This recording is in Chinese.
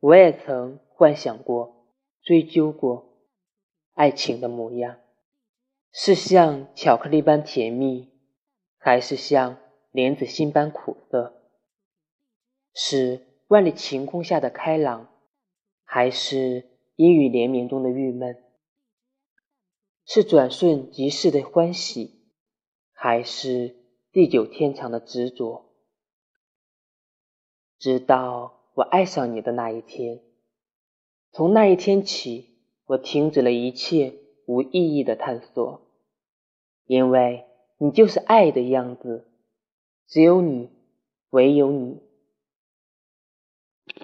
我也曾幻想过、追究过爱情的模样，是像巧克力般甜蜜，还是像莲子心般苦涩？是万里晴空下的开朗，还是阴雨连绵中的郁闷？是转瞬即逝的欢喜，还是地久天长的执着？直到我爱上你的那一天，从那一天起，我停止了一切无意义的探索，因为你就是爱的样子，只有你，唯有你。